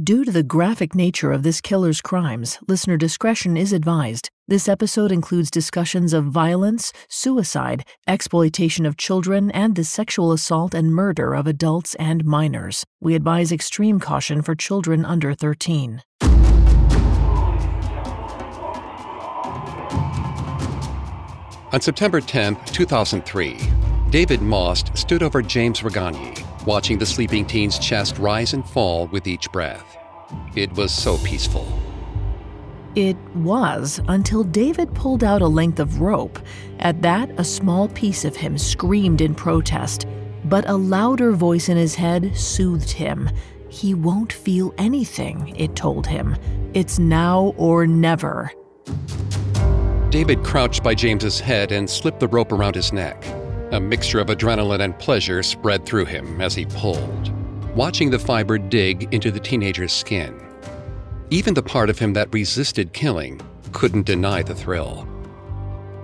Due to the graphic nature of this killer's crimes, listener discretion is advised. This episode includes discussions of violence, suicide, exploitation of children, and the sexual assault and murder of adults and minors. We advise extreme caution for children under 13. On September 10, 2003, David Maust stood over James Regani, watching the sleeping teen's chest rise and fall with each breath. It was so peaceful. It was until David pulled out a length of rope. At that, a small piece of him screamed in protest, but a louder voice in his head soothed him. He won't feel anything, it told him. It's now or never. David crouched by James's head and slipped the rope around his neck. A mixture of adrenaline and pleasure spread through him as he pulled, watching the fiber dig into the teenager's skin. Even the part of him that resisted killing couldn't deny the thrill.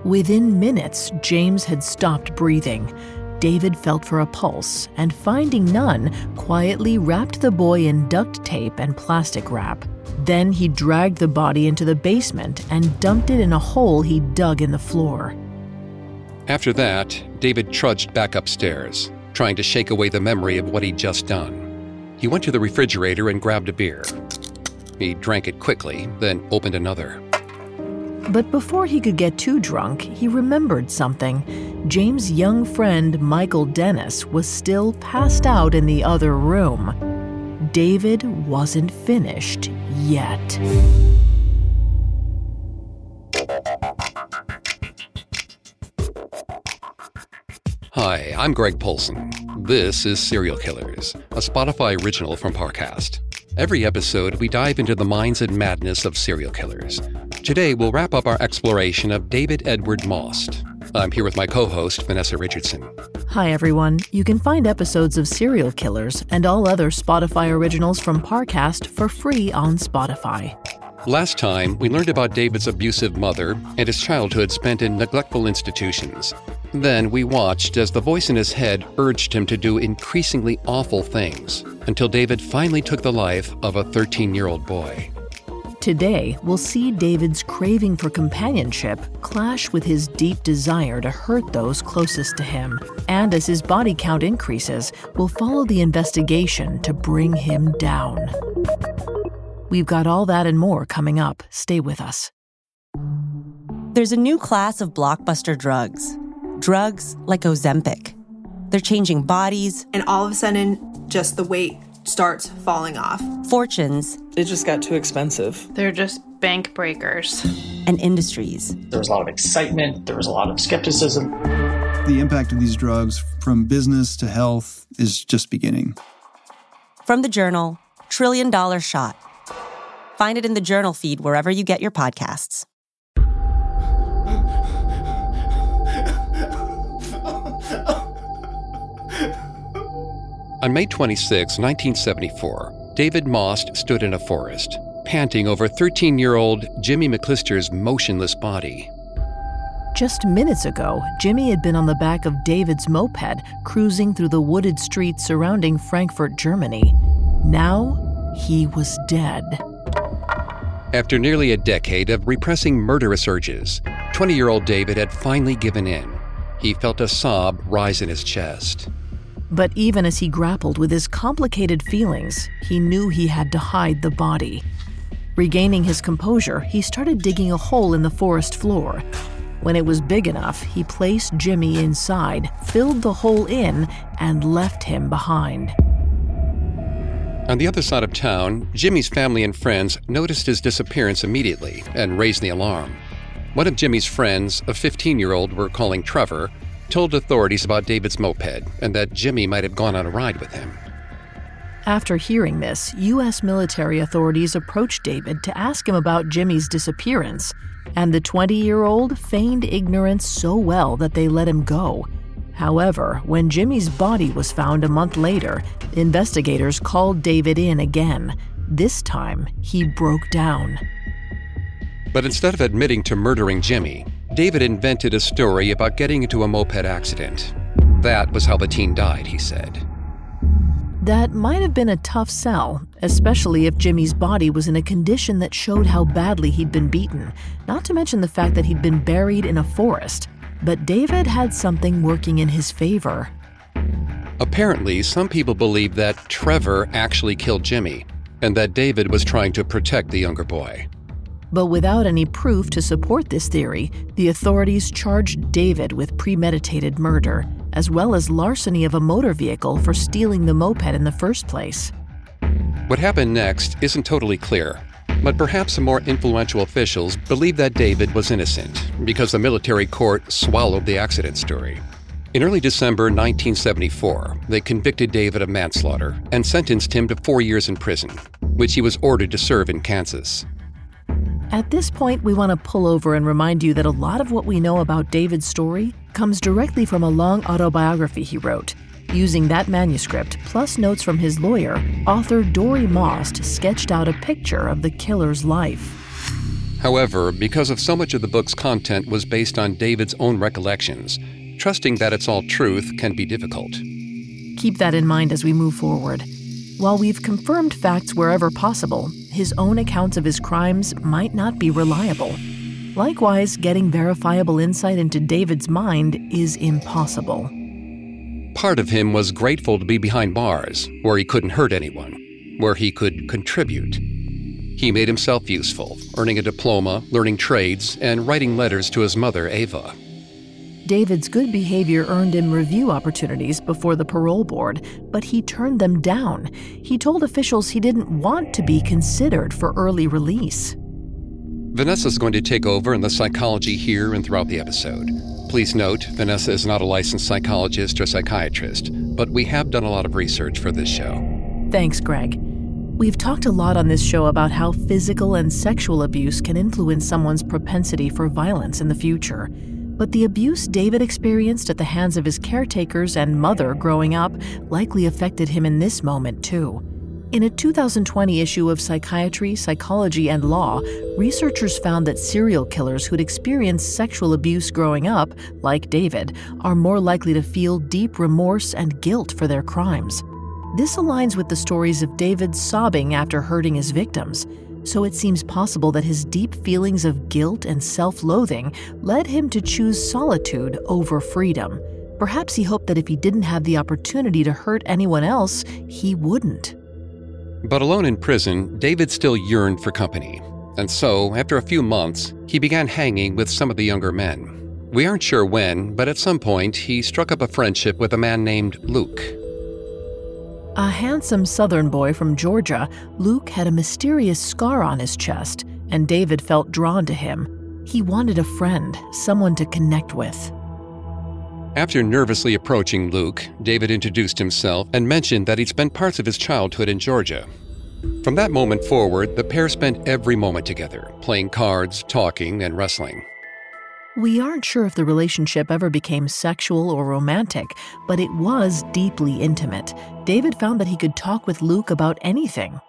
Within minutes, James had stopped breathing. David felt for a pulse and, finding none, quietly wrapped the boy in duct tape and plastic wrap. Then he dragged the body into the basement and dumped it in a hole he dug in the floor. After that, David trudged back upstairs, trying to shake away the memory of what he'd just done. He went to the refrigerator and grabbed a beer. He drank it quickly, then opened another. But before he could get too drunk, he remembered something. James' young friend, Michael Dennis, was still passed out in the other room. David wasn't finished yet. Hi, I'm Greg Polson. This is Serial Killers, a Spotify original from Parcast. Every episode, we dive into the minds and madness of serial killers. Today, we'll wrap up our exploration of David Edward Maust. I'm here with my co host, Vanessa Richardson. Hi, everyone. You can find episodes of Serial Killers and all other Spotify originals from Parcast for free on Spotify. Last time, we learned about David's abusive mother and his childhood spent in neglectful institutions. Then we watched as the voice in his head urged him to do increasingly awful things until David finally took the life of a 13 year old boy. Today, we'll see David's craving for companionship clash with his deep desire to hurt those closest to him. And as his body count increases, we'll follow the investigation to bring him down. We've got all that and more coming up. Stay with us. There's a new class of blockbuster drugs drugs like Ozempic. They're changing bodies. And all of a sudden, just the weight starts falling off. Fortunes. It just got too expensive. They're just bank breakers. And industries. There was a lot of excitement, there was a lot of skepticism. The impact of these drugs from business to health is just beginning. From the journal, Trillion Dollar Shot. Find it in the journal feed wherever you get your podcasts. On May 26, 1974, David Maust stood in a forest, panting over 13 year old Jimmy McClister's motionless body. Just minutes ago, Jimmy had been on the back of David's moped, cruising through the wooded streets surrounding Frankfurt, Germany. Now, he was dead. After nearly a decade of repressing murderous urges, 20 year old David had finally given in. He felt a sob rise in his chest. But even as he grappled with his complicated feelings, he knew he had to hide the body. Regaining his composure, he started digging a hole in the forest floor. When it was big enough, he placed Jimmy inside, filled the hole in, and left him behind. On the other side of town, Jimmy's family and friends noticed his disappearance immediately and raised the alarm. One of Jimmy's friends, a 15 year old we're calling Trevor, told authorities about David's moped and that Jimmy might have gone on a ride with him. After hearing this, U.S. military authorities approached David to ask him about Jimmy's disappearance, and the 20 year old feigned ignorance so well that they let him go. However, when Jimmy's body was found a month later, investigators called David in again. This time, he broke down. But instead of admitting to murdering Jimmy, David invented a story about getting into a moped accident. That was how the teen died, he said. That might have been a tough sell, especially if Jimmy's body was in a condition that showed how badly he'd been beaten, not to mention the fact that he'd been buried in a forest. But David had something working in his favor. Apparently, some people believe that Trevor actually killed Jimmy, and that David was trying to protect the younger boy. But without any proof to support this theory, the authorities charged David with premeditated murder, as well as larceny of a motor vehicle for stealing the moped in the first place. What happened next isn't totally clear, but perhaps some more influential officials believe that David was innocent because the military court swallowed the accident story. In early December 1974, they convicted David of manslaughter and sentenced him to four years in prison, which he was ordered to serve in Kansas. At this point, we want to pull over and remind you that a lot of what we know about David's story comes directly from a long autobiography he wrote. Using that manuscript, plus notes from his lawyer, author Dory Most sketched out a picture of the killer's life. However, because of so much of the book's content was based on David's own recollections, trusting that it's all truth can be difficult. Keep that in mind as we move forward. While we've confirmed facts wherever possible, his own accounts of his crimes might not be reliable. Likewise, getting verifiable insight into David's mind is impossible. Part of him was grateful to be behind bars, where he couldn't hurt anyone, where he could contribute. He made himself useful, earning a diploma, learning trades, and writing letters to his mother, Ava. David's good behavior earned him review opportunities before the parole board, but he turned them down. He told officials he didn't want to be considered for early release. Vanessa's going to take over in the psychology here and throughout the episode. Please note, Vanessa is not a licensed psychologist or psychiatrist, but we have done a lot of research for this show. Thanks, Greg. We've talked a lot on this show about how physical and sexual abuse can influence someone's propensity for violence in the future. But the abuse David experienced at the hands of his caretakers and mother growing up likely affected him in this moment, too. In a 2020 issue of Psychiatry, Psychology, and Law, researchers found that serial killers who'd experienced sexual abuse growing up, like David, are more likely to feel deep remorse and guilt for their crimes. This aligns with the stories of David sobbing after hurting his victims so it seems possible that his deep feelings of guilt and self loathing led him to choose solitude over freedom. Perhaps he hoped that if he didn't have the opportunity to hurt anyone else, he wouldn't. But alone in prison, David still yearned for company. And so, after a few months, he began hanging with some of the younger men. We aren't sure when, but at some point, he struck up a friendship with a man named Luke. A handsome southern boy from Georgia, Luke had a mysterious scar on his chest, and David felt drawn to him. He wanted a friend, someone to connect with. After nervously approaching Luke, David introduced himself and mentioned that he'd spent parts of his childhood in Georgia. From that moment forward, the pair spent every moment together, playing cards, talking, and wrestling. We aren't sure if the relationship ever became sexual or romantic, but it was deeply intimate. David found that he could talk with Luke about anything.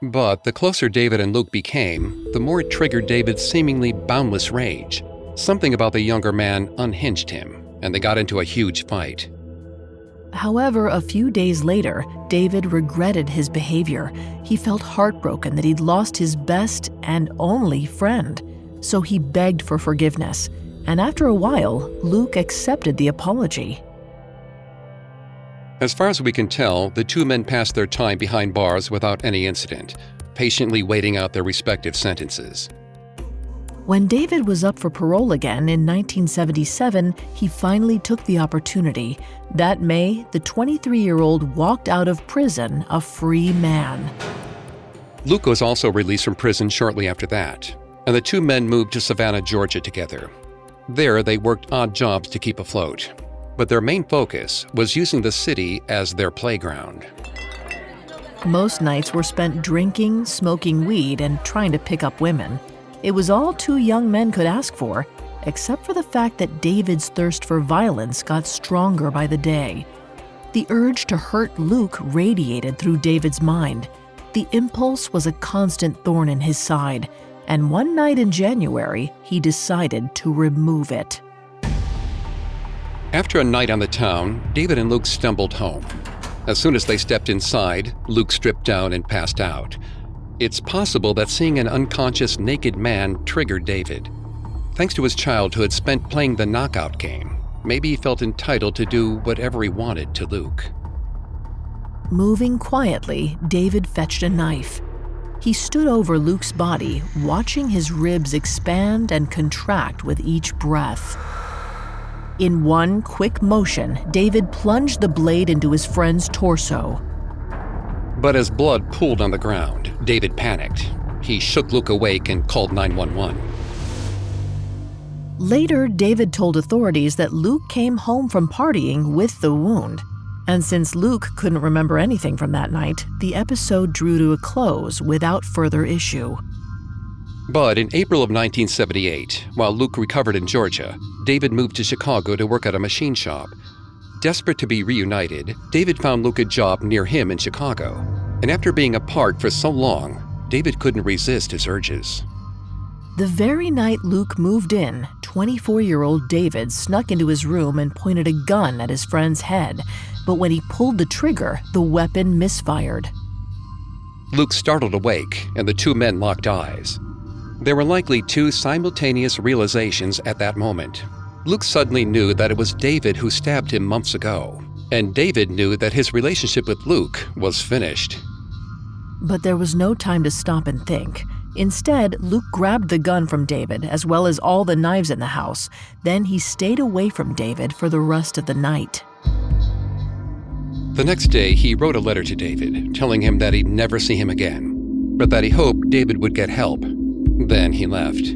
But the closer David and Luke became, the more it triggered David's seemingly boundless rage. Something about the younger man unhinged him, and they got into a huge fight. However, a few days later, David regretted his behavior. He felt heartbroken that he'd lost his best and only friend so he begged for forgiveness, and after a while, Luke accepted the apology. As far as we can tell, the two men passed their time behind bars without any incident, patiently waiting out their respective sentences. When David was up for parole again in 1977, he finally took the opportunity. That May, the 23 year old walked out of prison a free man. Luke was also released from prison shortly after that and the two men moved to Savannah, Georgia together. There, they worked odd jobs to keep afloat, but their main focus was using the city as their playground. Most nights were spent drinking, smoking weed, and trying to pick up women. It was all two young men could ask for, except for the fact that David's thirst for violence got stronger by the day. The urge to hurt Luke radiated through David's mind. The impulse was a constant thorn in his side, and one night in January, he decided to remove it. After a night on the town, David and Luke stumbled home. As soon as they stepped inside, Luke stripped down and passed out. It's possible that seeing an unconscious naked man triggered David. Thanks to his childhood spent playing the knockout game, maybe he felt entitled to do whatever he wanted to Luke. Moving quietly, David fetched a knife. He stood over Luke's body, watching his ribs expand and contract with each breath. In one quick motion, David plunged the blade into his friend's torso. But as blood pooled on the ground, David panicked. He shook Luke awake and called 911. Later, David told authorities that Luke came home from partying with the wound. And since Luke couldn't remember anything from that night, the episode drew to a close without further issue. But in April of 1978, while Luke recovered in Georgia, David moved to Chicago to work at a machine shop. Desperate to be reunited, David found Luke a job near him in Chicago. And after being apart for so long, David couldn't resist his urges. The very night Luke moved in, 24 year old David snuck into his room and pointed a gun at his friend's head. But when he pulled the trigger, the weapon misfired. Luke startled awake, and the two men locked eyes. There were likely two simultaneous realizations at that moment. Luke suddenly knew that it was David who stabbed him months ago, and David knew that his relationship with Luke was finished. But there was no time to stop and think. Instead, Luke grabbed the gun from David, as well as all the knives in the house. Then he stayed away from David for the rest of the night. The next day, he wrote a letter to David, telling him that he'd never see him again, but that he hoped David would get help. Then he left.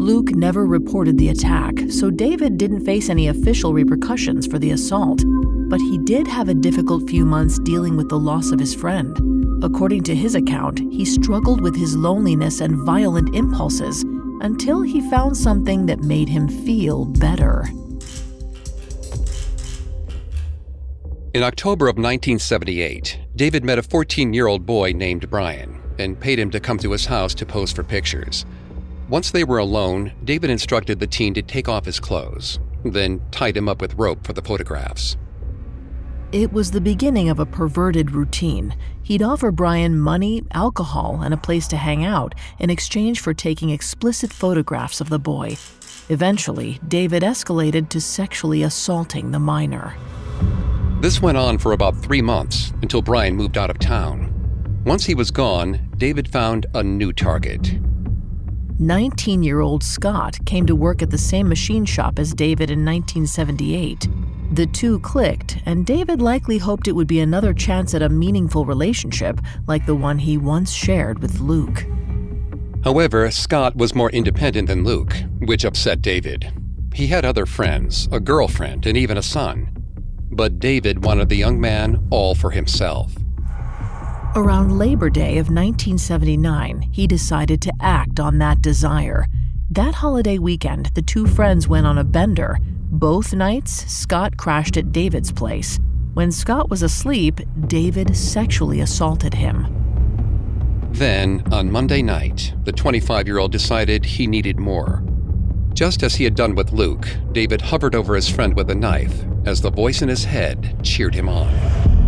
Luke never reported the attack, so David didn't face any official repercussions for the assault. But he did have a difficult few months dealing with the loss of his friend. According to his account, he struggled with his loneliness and violent impulses until he found something that made him feel better. In October of 1978, David met a 14 year old boy named Brian and paid him to come to his house to pose for pictures. Once they were alone, David instructed the teen to take off his clothes, then tied him up with rope for the photographs. It was the beginning of a perverted routine. He'd offer Brian money, alcohol, and a place to hang out in exchange for taking explicit photographs of the boy. Eventually, David escalated to sexually assaulting the minor. This went on for about three months until Brian moved out of town. Once he was gone, David found a new target. 19 year old Scott came to work at the same machine shop as David in 1978. The two clicked, and David likely hoped it would be another chance at a meaningful relationship like the one he once shared with Luke. However, Scott was more independent than Luke, which upset David. He had other friends, a girlfriend, and even a son. But David wanted the young man all for himself. Around Labor Day of 1979, he decided to act on that desire. That holiday weekend, the two friends went on a bender, both nights, Scott crashed at David's place. When Scott was asleep, David sexually assaulted him. Then, on Monday night, the 25 year old decided he needed more. Just as he had done with Luke, David hovered over his friend with a knife as the voice in his head cheered him on.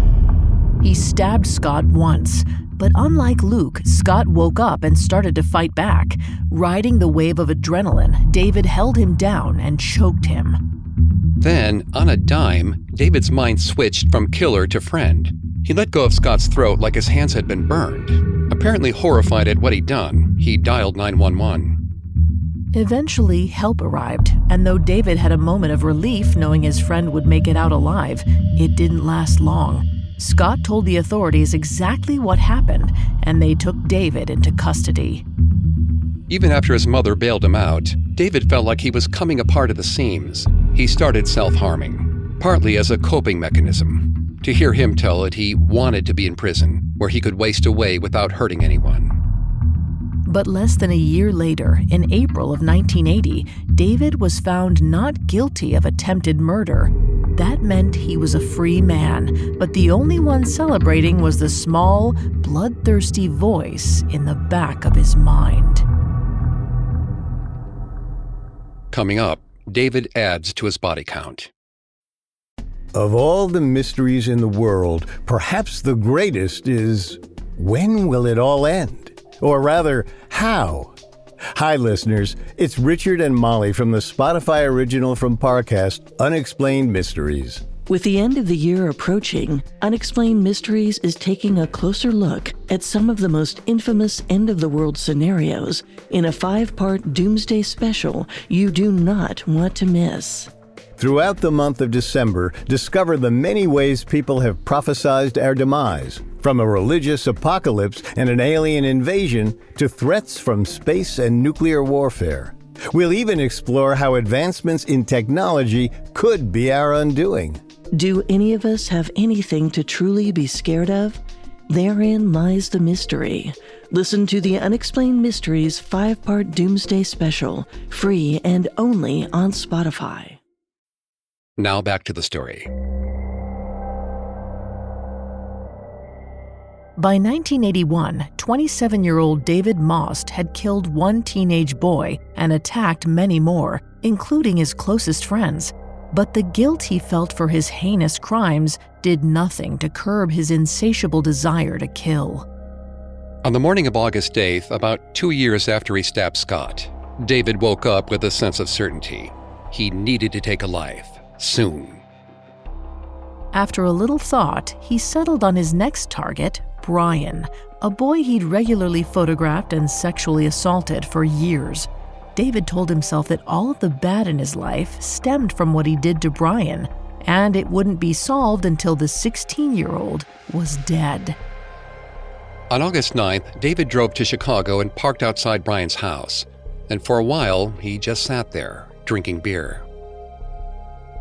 He stabbed Scott once, but unlike Luke, Scott woke up and started to fight back. Riding the wave of adrenaline, David held him down and choked him. Then, on a dime, David's mind switched from killer to friend. He let go of Scott's throat like his hands had been burned. Apparently horrified at what he'd done, he dialed 911. Eventually, help arrived, and though David had a moment of relief knowing his friend would make it out alive, it didn't last long. Scott told the authorities exactly what happened, and they took David into custody. Even after his mother bailed him out, David felt like he was coming apart at the seams. He started self harming, partly as a coping mechanism. To hear him tell it, he wanted to be in prison, where he could waste away without hurting anyone. But less than a year later, in April of 1980, David was found not guilty of attempted murder, that meant he was a free man, but the only one celebrating was the small, bloodthirsty voice in the back of his mind. Coming up, David adds to his body count. Of all the mysteries in the world, perhaps the greatest is when will it all end? Or rather, how? Hi, listeners. It's Richard and Molly from the Spotify original from Parcast, Unexplained Mysteries. With the end of the year approaching, Unexplained Mysteries is taking a closer look at some of the most infamous end of the world scenarios in a five part doomsday special you do not want to miss. Throughout the month of December, discover the many ways people have prophesied our demise, from a religious apocalypse and an alien invasion to threats from space and nuclear warfare. We'll even explore how advancements in technology could be our undoing. Do any of us have anything to truly be scared of? Therein lies the mystery. Listen to the Unexplained Mysteries five part Doomsday Special, free and only on Spotify. Now back to the story. By 1981, 27 year old David Maust had killed one teenage boy and attacked many more, including his closest friends. But the guilt he felt for his heinous crimes did nothing to curb his insatiable desire to kill. On the morning of August 8th, about two years after he stabbed Scott, David woke up with a sense of certainty. He needed to take a life soon. After a little thought, he settled on his next target, Brian, a boy he'd regularly photographed and sexually assaulted for years. David told himself that all of the bad in his life stemmed from what he did to Brian, and it wouldn't be solved until the 16 year old was dead. On August 9th, David drove to Chicago and parked outside Brian's house. And for a while, he just sat there, drinking beer.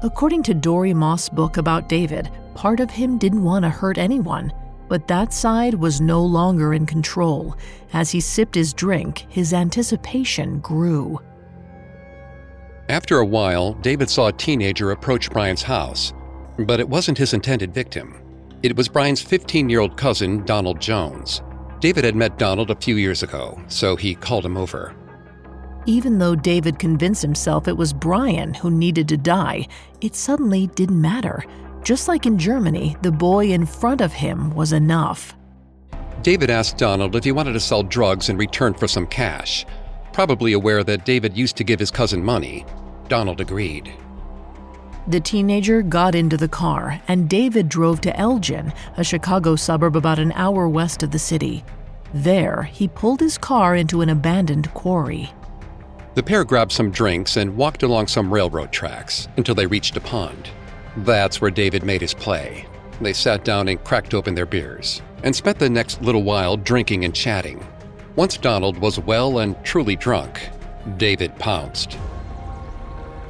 According to Dory Moss' book about David, part of him didn't want to hurt anyone, but that side was no longer in control. As he sipped his drink, his anticipation grew. After a while, David saw a teenager approach Brian's house, but it wasn't his intended victim. It was Brian's 15 year old cousin, Donald Jones. David had met Donald a few years ago, so he called him over. Even though David convinced himself it was Brian who needed to die, it suddenly didn't matter. Just like in Germany, the boy in front of him was enough. David asked Donald if he wanted to sell drugs in return for some cash. Probably aware that David used to give his cousin money, Donald agreed. The teenager got into the car, and David drove to Elgin, a Chicago suburb about an hour west of the city. There, he pulled his car into an abandoned quarry. The pair grabbed some drinks and walked along some railroad tracks until they reached a pond. That's where David made his play. They sat down and cracked open their beers and spent the next little while drinking and chatting. Once Donald was well and truly drunk, David pounced.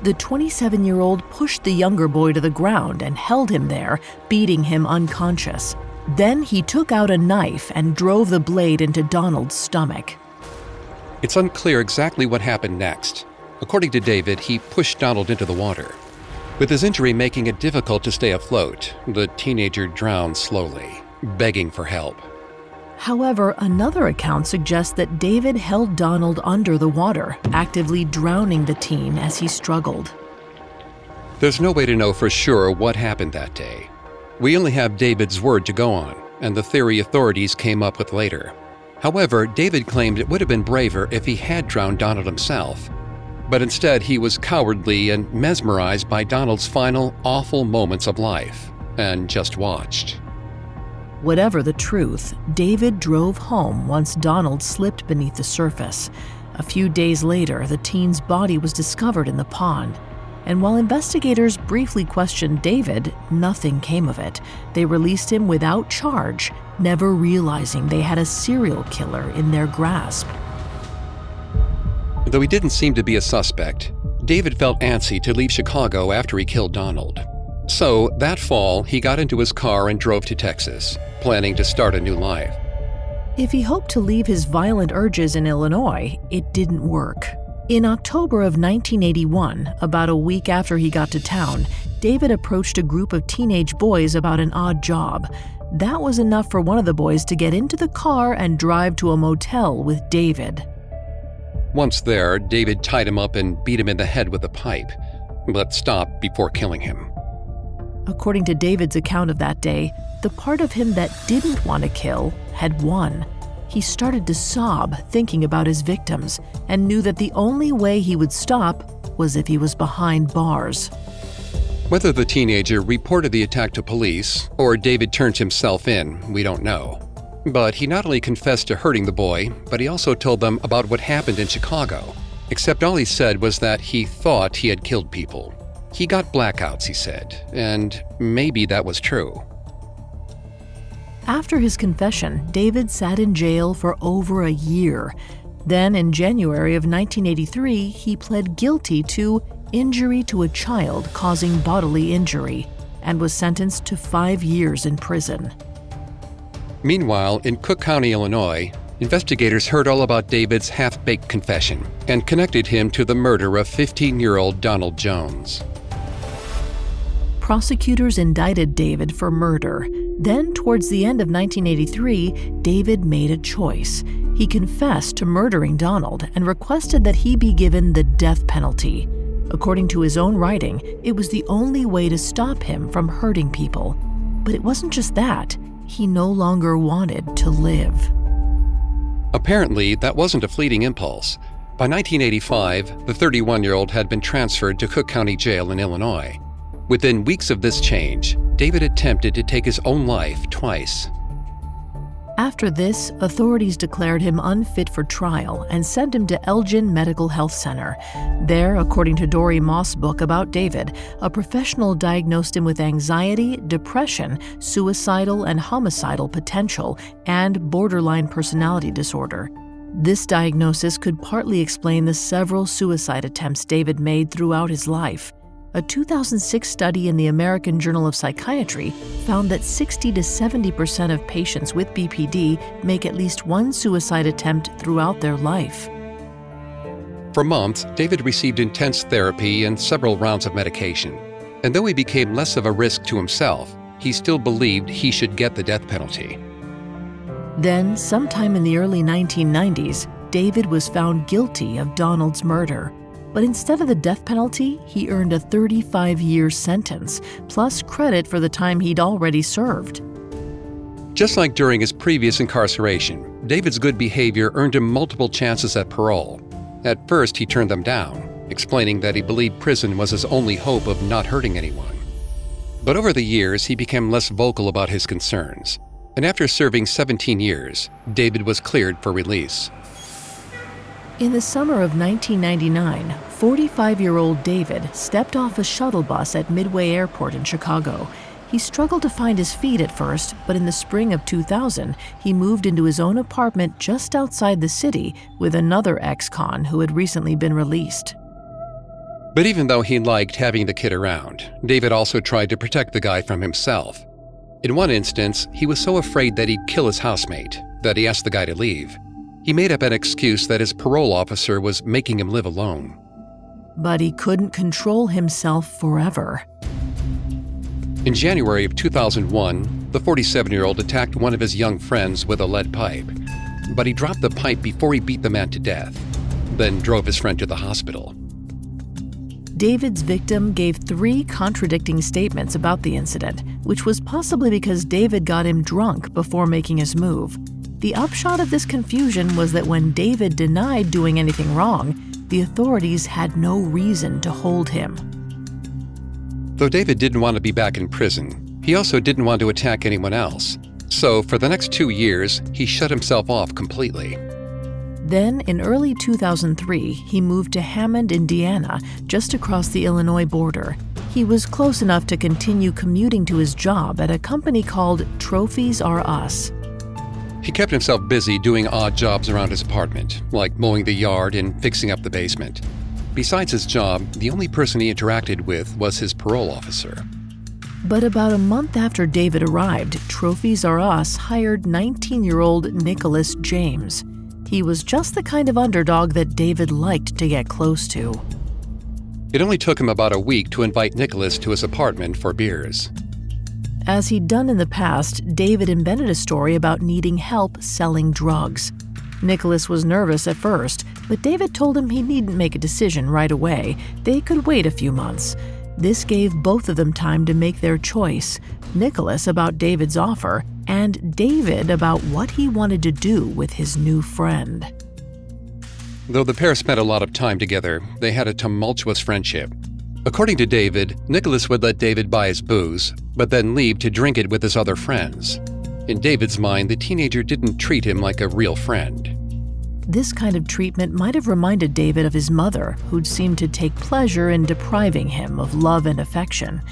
The 27 year old pushed the younger boy to the ground and held him there, beating him unconscious. Then he took out a knife and drove the blade into Donald's stomach. It's unclear exactly what happened next. According to David, he pushed Donald into the water. With his injury making it difficult to stay afloat, the teenager drowned slowly, begging for help. However, another account suggests that David held Donald under the water, actively drowning the teen as he struggled. There's no way to know for sure what happened that day. We only have David's word to go on, and the theory authorities came up with later. However, David claimed it would have been braver if he had drowned Donald himself. But instead, he was cowardly and mesmerized by Donald's final, awful moments of life, and just watched. Whatever the truth, David drove home once Donald slipped beneath the surface. A few days later, the teen's body was discovered in the pond. And while investigators briefly questioned David, nothing came of it. They released him without charge, never realizing they had a serial killer in their grasp. Though he didn't seem to be a suspect, David felt antsy to leave Chicago after he killed Donald. So, that fall, he got into his car and drove to Texas, planning to start a new life. If he hoped to leave his violent urges in Illinois, it didn't work. In October of 1981, about a week after he got to town, David approached a group of teenage boys about an odd job. That was enough for one of the boys to get into the car and drive to a motel with David. Once there, David tied him up and beat him in the head with a pipe, but stopped before killing him. According to David's account of that day, the part of him that didn't want to kill had won. He started to sob thinking about his victims and knew that the only way he would stop was if he was behind bars. Whether the teenager reported the attack to police or David turned himself in, we don't know. But he not only confessed to hurting the boy, but he also told them about what happened in Chicago. Except all he said was that he thought he had killed people. He got blackouts, he said, and maybe that was true. After his confession, David sat in jail for over a year. Then, in January of 1983, he pled guilty to injury to a child causing bodily injury and was sentenced to five years in prison. Meanwhile, in Cook County, Illinois, investigators heard all about David's half baked confession and connected him to the murder of 15 year old Donald Jones. Prosecutors indicted David for murder. Then, towards the end of 1983, David made a choice. He confessed to murdering Donald and requested that he be given the death penalty. According to his own writing, it was the only way to stop him from hurting people. But it wasn't just that, he no longer wanted to live. Apparently, that wasn't a fleeting impulse. By 1985, the 31 year old had been transferred to Cook County Jail in Illinois. Within weeks of this change, David attempted to take his own life twice. After this, authorities declared him unfit for trial and sent him to Elgin Medical Health Center. There, according to Dorie Moss' book about David, a professional diagnosed him with anxiety, depression, suicidal and homicidal potential, and borderline personality disorder. This diagnosis could partly explain the several suicide attempts David made throughout his life. A 2006 study in the American Journal of Psychiatry found that 60 to 70% of patients with BPD make at least one suicide attempt throughout their life. For months, David received intense therapy and several rounds of medication. And though he became less of a risk to himself, he still believed he should get the death penalty. Then, sometime in the early 1990s, David was found guilty of Donald's murder. But instead of the death penalty, he earned a 35 year sentence, plus credit for the time he'd already served. Just like during his previous incarceration, David's good behavior earned him multiple chances at parole. At first, he turned them down, explaining that he believed prison was his only hope of not hurting anyone. But over the years, he became less vocal about his concerns. And after serving 17 years, David was cleared for release. In the summer of 1999, 45 year old David stepped off a shuttle bus at Midway Airport in Chicago. He struggled to find his feet at first, but in the spring of 2000, he moved into his own apartment just outside the city with another ex con who had recently been released. But even though he liked having the kid around, David also tried to protect the guy from himself. In one instance, he was so afraid that he'd kill his housemate that he asked the guy to leave. He made up an excuse that his parole officer was making him live alone. But he couldn't control himself forever. In January of 2001, the 47 year old attacked one of his young friends with a lead pipe. But he dropped the pipe before he beat the man to death, then drove his friend to the hospital. David's victim gave three contradicting statements about the incident, which was possibly because David got him drunk before making his move. The upshot of this confusion was that when David denied doing anything wrong, the authorities had no reason to hold him. Though David didn't want to be back in prison, he also didn't want to attack anyone else. So, for the next two years, he shut himself off completely. Then, in early 2003, he moved to Hammond, Indiana, just across the Illinois border. He was close enough to continue commuting to his job at a company called Trophies Are Us. He kept himself busy doing odd jobs around his apartment, like mowing the yard and fixing up the basement. Besides his job, the only person he interacted with was his parole officer. But about a month after David arrived, Trophies R Us hired 19 year old Nicholas James. He was just the kind of underdog that David liked to get close to. It only took him about a week to invite Nicholas to his apartment for beers. As he'd done in the past, David invented a story about needing help selling drugs. Nicholas was nervous at first, but David told him he needn't make a decision right away. They could wait a few months. This gave both of them time to make their choice Nicholas about David's offer, and David about what he wanted to do with his new friend. Though the pair spent a lot of time together, they had a tumultuous friendship. According to David, Nicholas would let David buy his booze, but then leave to drink it with his other friends. In David's mind, the teenager didn't treat him like a real friend. This kind of treatment might have reminded David of his mother, who'd seemed to take pleasure in depriving him of love and affection.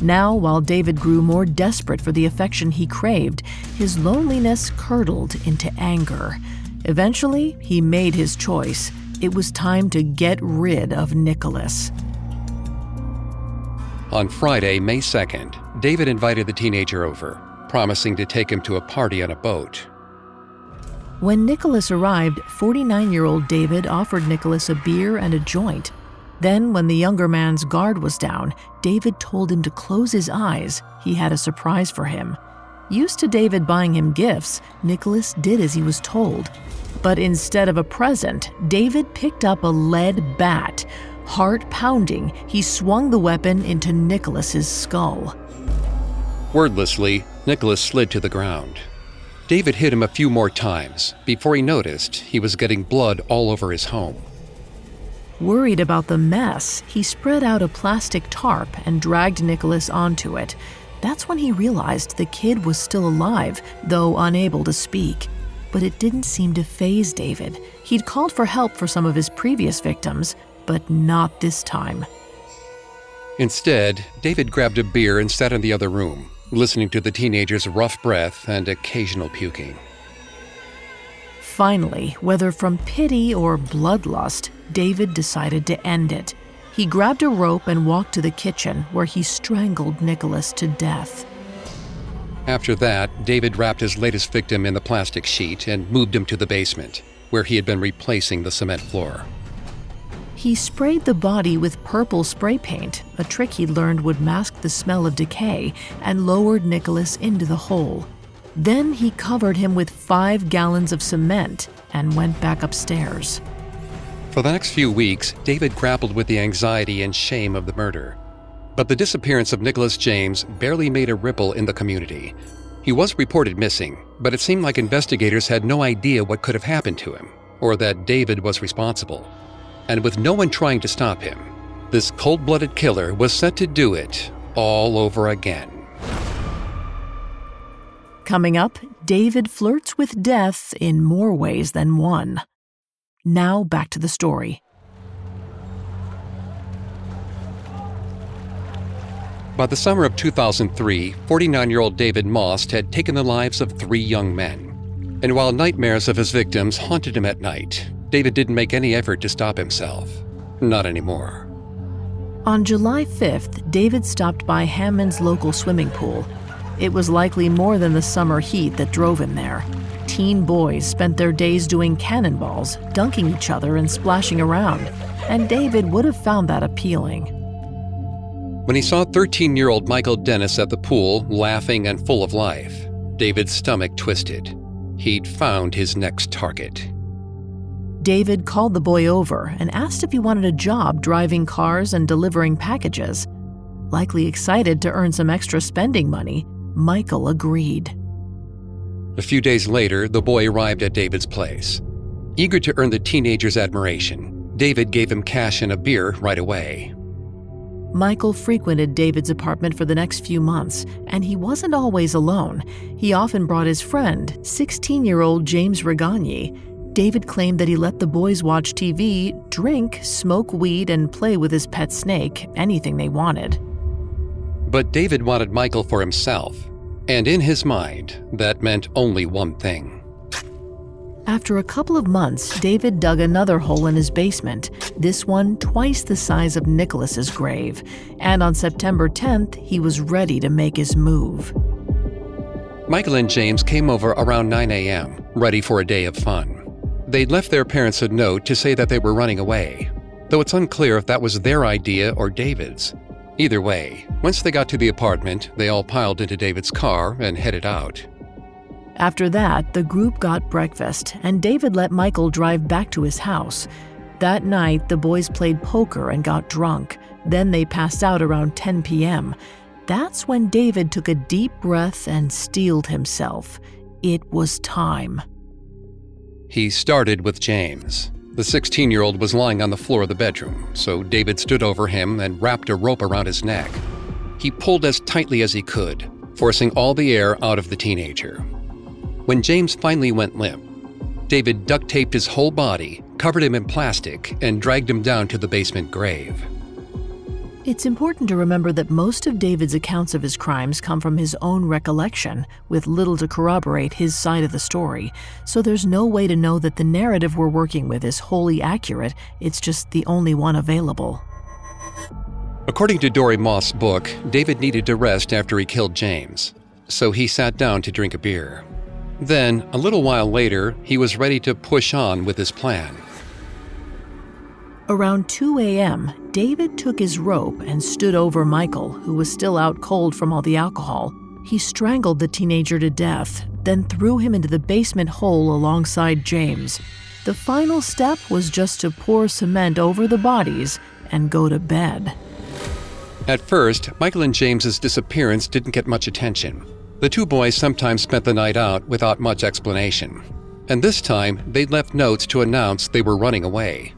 Now, while David grew more desperate for the affection he craved, his loneliness curdled into anger. Eventually, he made his choice. It was time to get rid of Nicholas. On Friday, May 2nd, David invited the teenager over, promising to take him to a party on a boat. When Nicholas arrived, 49 year old David offered Nicholas a beer and a joint. Then, when the younger man's guard was down, David told him to close his eyes. He had a surprise for him. Used to David buying him gifts, Nicholas did as he was told. But instead of a present, David picked up a lead bat. Heart pounding, he swung the weapon into Nicholas's skull. Wordlessly, Nicholas slid to the ground. David hit him a few more times before he noticed he was getting blood all over his home. Worried about the mess, he spread out a plastic tarp and dragged Nicholas onto it. That's when he realized the kid was still alive, though unable to speak. But it didn't seem to faze David. He'd called for help for some of his previous victims, but not this time. Instead, David grabbed a beer and sat in the other room, listening to the teenager's rough breath and occasional puking. Finally, whether from pity or bloodlust, David decided to end it. He grabbed a rope and walked to the kitchen where he strangled Nicholas to death. After that, David wrapped his latest victim in the plastic sheet and moved him to the basement, where he had been replacing the cement floor. He sprayed the body with purple spray paint, a trick he'd learned would mask the smell of decay, and lowered Nicholas into the hole. Then he covered him with five gallons of cement and went back upstairs. For the next few weeks, David grappled with the anxiety and shame of the murder. But the disappearance of Nicholas James barely made a ripple in the community. He was reported missing, but it seemed like investigators had no idea what could have happened to him, or that David was responsible and with no one trying to stop him, this cold blooded killer was set to do it all over again. Coming up, David flirts with death in more ways than one. Now back to the story. By the summer of 2003, 49 year old David Maust had taken the lives of three young men. And while nightmares of his victims haunted him at night, David didn't make any effort to stop himself. Not anymore. On July 5th, David stopped by Hammond's local swimming pool. It was likely more than the summer heat that drove him there. Teen boys spent their days doing cannonballs, dunking each other, and splashing around, and David would have found that appealing. When he saw 13 year old Michael Dennis at the pool, laughing and full of life, David's stomach twisted. He'd found his next target. David called the boy over and asked if he wanted a job driving cars and delivering packages. Likely excited to earn some extra spending money, Michael agreed. A few days later, the boy arrived at David's place. Eager to earn the teenager's admiration, David gave him cash and a beer right away. Michael frequented David's apartment for the next few months, and he wasn't always alone. He often brought his friend, 16 year old James Regagni, David claimed that he let the boys watch TV, drink, smoke weed, and play with his pet snake, anything they wanted. But David wanted Michael for himself, and in his mind, that meant only one thing. After a couple of months, David dug another hole in his basement, this one twice the size of Nicholas's grave, and on September 10th, he was ready to make his move. Michael and James came over around 9 a.m., ready for a day of fun. They'd left their parents a note to say that they were running away, though it's unclear if that was their idea or David's. Either way, once they got to the apartment, they all piled into David's car and headed out. After that, the group got breakfast, and David let Michael drive back to his house. That night, the boys played poker and got drunk. Then they passed out around 10 p.m. That's when David took a deep breath and steeled himself. It was time. He started with James. The 16 year old was lying on the floor of the bedroom, so David stood over him and wrapped a rope around his neck. He pulled as tightly as he could, forcing all the air out of the teenager. When James finally went limp, David duct taped his whole body, covered him in plastic, and dragged him down to the basement grave. It's important to remember that most of David's accounts of his crimes come from his own recollection, with little to corroborate his side of the story, so there's no way to know that the narrative we're working with is wholly accurate, it's just the only one available. According to Dory Moss's book, David needed to rest after he killed James, so he sat down to drink a beer. Then, a little while later, he was ready to push on with his plan. Around 2 a.m., David took his rope and stood over Michael, who was still out cold from all the alcohol. He strangled the teenager to death, then threw him into the basement hole alongside James. The final step was just to pour cement over the bodies and go to bed. At first, Michael and James's disappearance didn't get much attention. The two boys sometimes spent the night out without much explanation. And this time, they left notes to announce they were running away.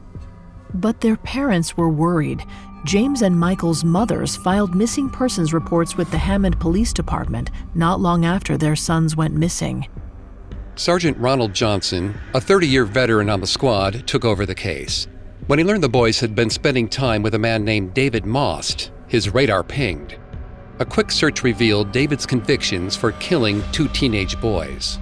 But their parents were worried. James and Michael's mothers filed missing persons reports with the Hammond Police Department not long after their sons went missing. Sergeant Ronald Johnson, a 30 year veteran on the squad, took over the case. When he learned the boys had been spending time with a man named David Maust, his radar pinged. A quick search revealed David's convictions for killing two teenage boys.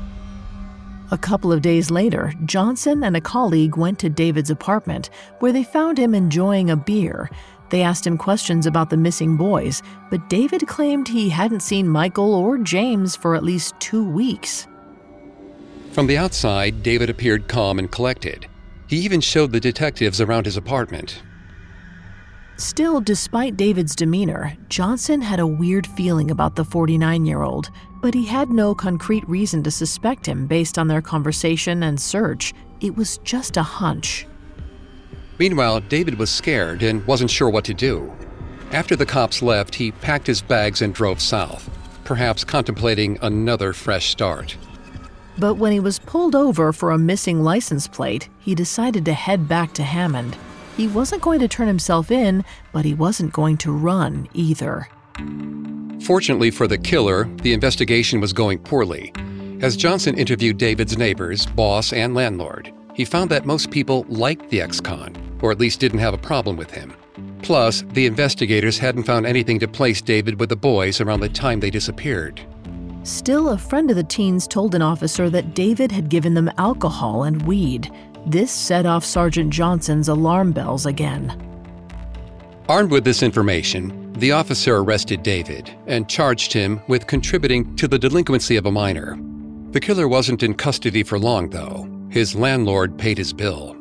A couple of days later, Johnson and a colleague went to David's apartment, where they found him enjoying a beer. They asked him questions about the missing boys, but David claimed he hadn't seen Michael or James for at least two weeks. From the outside, David appeared calm and collected. He even showed the detectives around his apartment. Still, despite David's demeanor, Johnson had a weird feeling about the 49 year old, but he had no concrete reason to suspect him based on their conversation and search. It was just a hunch. Meanwhile, David was scared and wasn't sure what to do. After the cops left, he packed his bags and drove south, perhaps contemplating another fresh start. But when he was pulled over for a missing license plate, he decided to head back to Hammond. He wasn't going to turn himself in, but he wasn't going to run either. Fortunately for the killer, the investigation was going poorly. As Johnson interviewed David's neighbors, boss, and landlord, he found that most people liked the ex con, or at least didn't have a problem with him. Plus, the investigators hadn't found anything to place David with the boys around the time they disappeared. Still, a friend of the teens told an officer that David had given them alcohol and weed. This set off Sergeant Johnson's alarm bells again. Armed with this information, the officer arrested David and charged him with contributing to the delinquency of a minor. The killer wasn't in custody for long, though. His landlord paid his bill.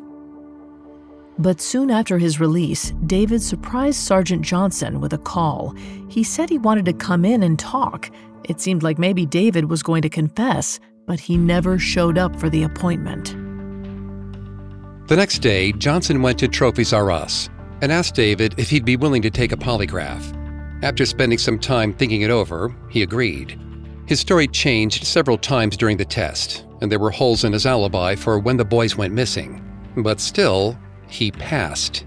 But soon after his release, David surprised Sergeant Johnson with a call. He said he wanted to come in and talk. It seemed like maybe David was going to confess, but he never showed up for the appointment. The next day, Johnson went to Trophies R Us and asked David if he'd be willing to take a polygraph. After spending some time thinking it over, he agreed. His story changed several times during the test, and there were holes in his alibi for when the boys went missing. But still, he passed.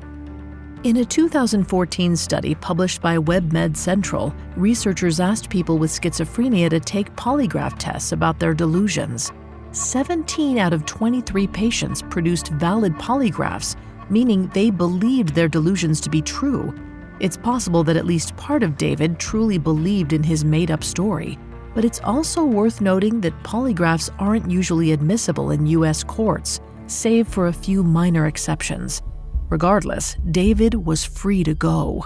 In a 2014 study published by WebMed Central, researchers asked people with schizophrenia to take polygraph tests about their delusions. 17 out of 23 patients produced valid polygraphs, meaning they believed their delusions to be true. It's possible that at least part of David truly believed in his made up story, but it's also worth noting that polygraphs aren't usually admissible in U.S. courts, save for a few minor exceptions. Regardless, David was free to go.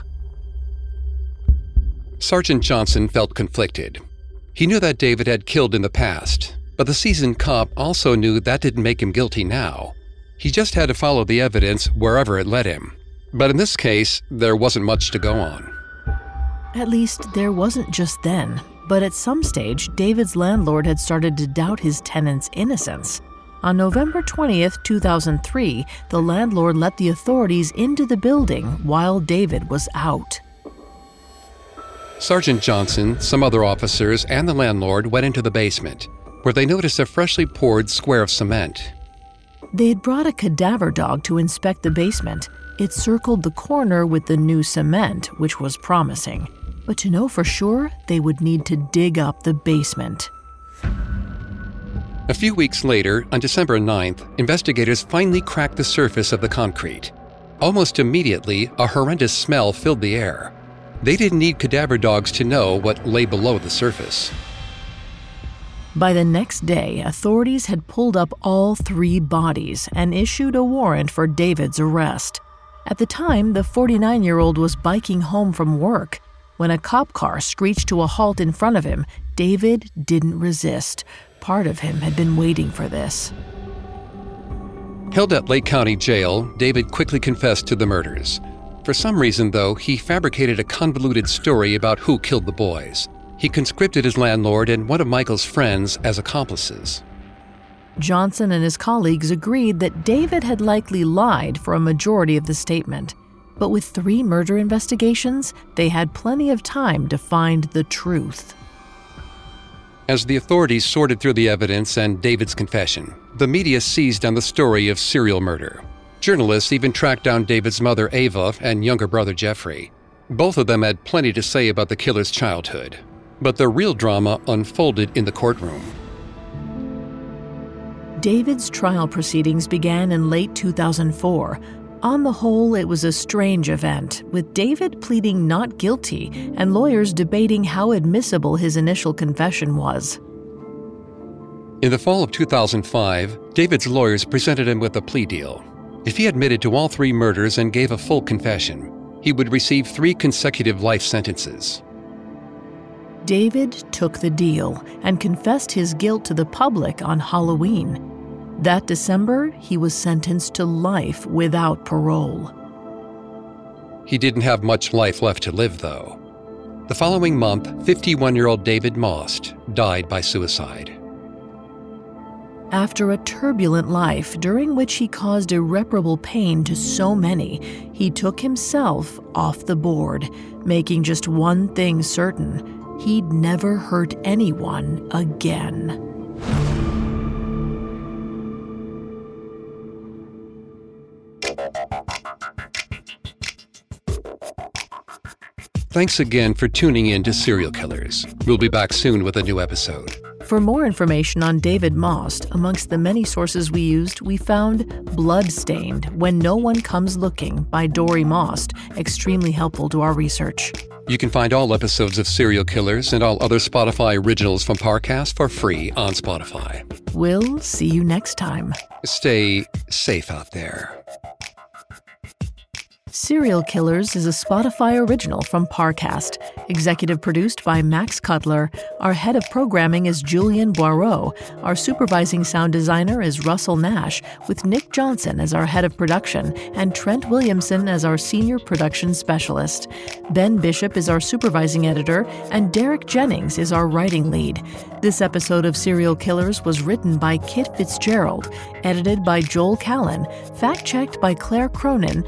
Sergeant Johnson felt conflicted. He knew that David had killed in the past, but the seasoned cop also knew that didn't make him guilty now. He just had to follow the evidence wherever it led him. But in this case, there wasn't much to go on. At least, there wasn't just then. But at some stage, David's landlord had started to doubt his tenant's innocence. On November 20th, 2003, the landlord let the authorities into the building while David was out. Sergeant Johnson, some other officers, and the landlord went into the basement, where they noticed a freshly poured square of cement. They had brought a cadaver dog to inspect the basement. It circled the corner with the new cement, which was promising. But to know for sure, they would need to dig up the basement. A few weeks later, on December 9th, investigators finally cracked the surface of the concrete. Almost immediately, a horrendous smell filled the air. They didn't need cadaver dogs to know what lay below the surface. By the next day, authorities had pulled up all three bodies and issued a warrant for David's arrest. At the time, the 49 year old was biking home from work. When a cop car screeched to a halt in front of him, David didn't resist. Part of him had been waiting for this. Held at Lake County Jail, David quickly confessed to the murders. For some reason, though, he fabricated a convoluted story about who killed the boys. He conscripted his landlord and one of Michael's friends as accomplices. Johnson and his colleagues agreed that David had likely lied for a majority of the statement. But with three murder investigations, they had plenty of time to find the truth. As the authorities sorted through the evidence and David's confession, the media seized on the story of serial murder. Journalists even tracked down David's mother, Ava, and younger brother, Jeffrey. Both of them had plenty to say about the killer's childhood. But the real drama unfolded in the courtroom. David's trial proceedings began in late 2004. On the whole, it was a strange event, with David pleading not guilty and lawyers debating how admissible his initial confession was. In the fall of 2005, David's lawyers presented him with a plea deal. If he admitted to all three murders and gave a full confession, he would receive three consecutive life sentences. David took the deal and confessed his guilt to the public on Halloween. That December, he was sentenced to life without parole. He didn't have much life left to live, though. The following month, 51 year old David Maust died by suicide. After a turbulent life during which he caused irreparable pain to so many, he took himself off the board, making just one thing certain he'd never hurt anyone again. Thanks again for tuning in to Serial Killers. We'll be back soon with a new episode. For more information on David Maust, amongst the many sources we used, we found Bloodstained When No One Comes Looking by Dory Most, extremely helpful to our research. You can find all episodes of Serial Killers and all other Spotify originals from Parcast for free on Spotify. We'll see you next time. Stay safe out there. Serial Killers is a Spotify original from Parcast, executive produced by Max Cutler. Our head of programming is Julian Boireau. Our supervising sound designer is Russell Nash, with Nick Johnson as our head of production and Trent Williamson as our senior production specialist. Ben Bishop is our supervising editor, and Derek Jennings is our writing lead. This episode of Serial Killers was written by Kit Fitzgerald, edited by Joel Callan, fact checked by Claire Cronin,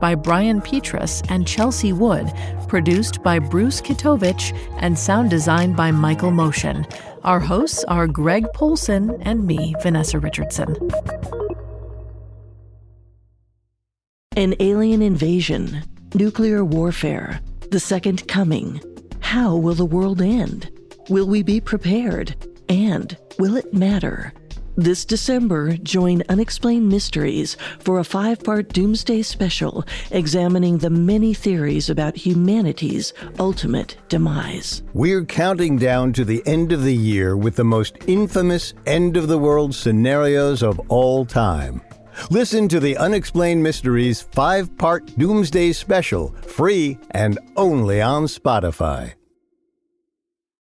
by Brian Petrus and Chelsea Wood, produced by Bruce Kitovich, and sound designed by Michael Motion. Our hosts are Greg Polcyn and me, Vanessa Richardson. An alien invasion, nuclear warfare, the second coming. How will the world end? Will we be prepared? And will it matter? This December, join Unexplained Mysteries for a five part Doomsday special examining the many theories about humanity's ultimate demise. We're counting down to the end of the year with the most infamous end of the world scenarios of all time. Listen to the Unexplained Mysteries five part Doomsday special, free and only on Spotify.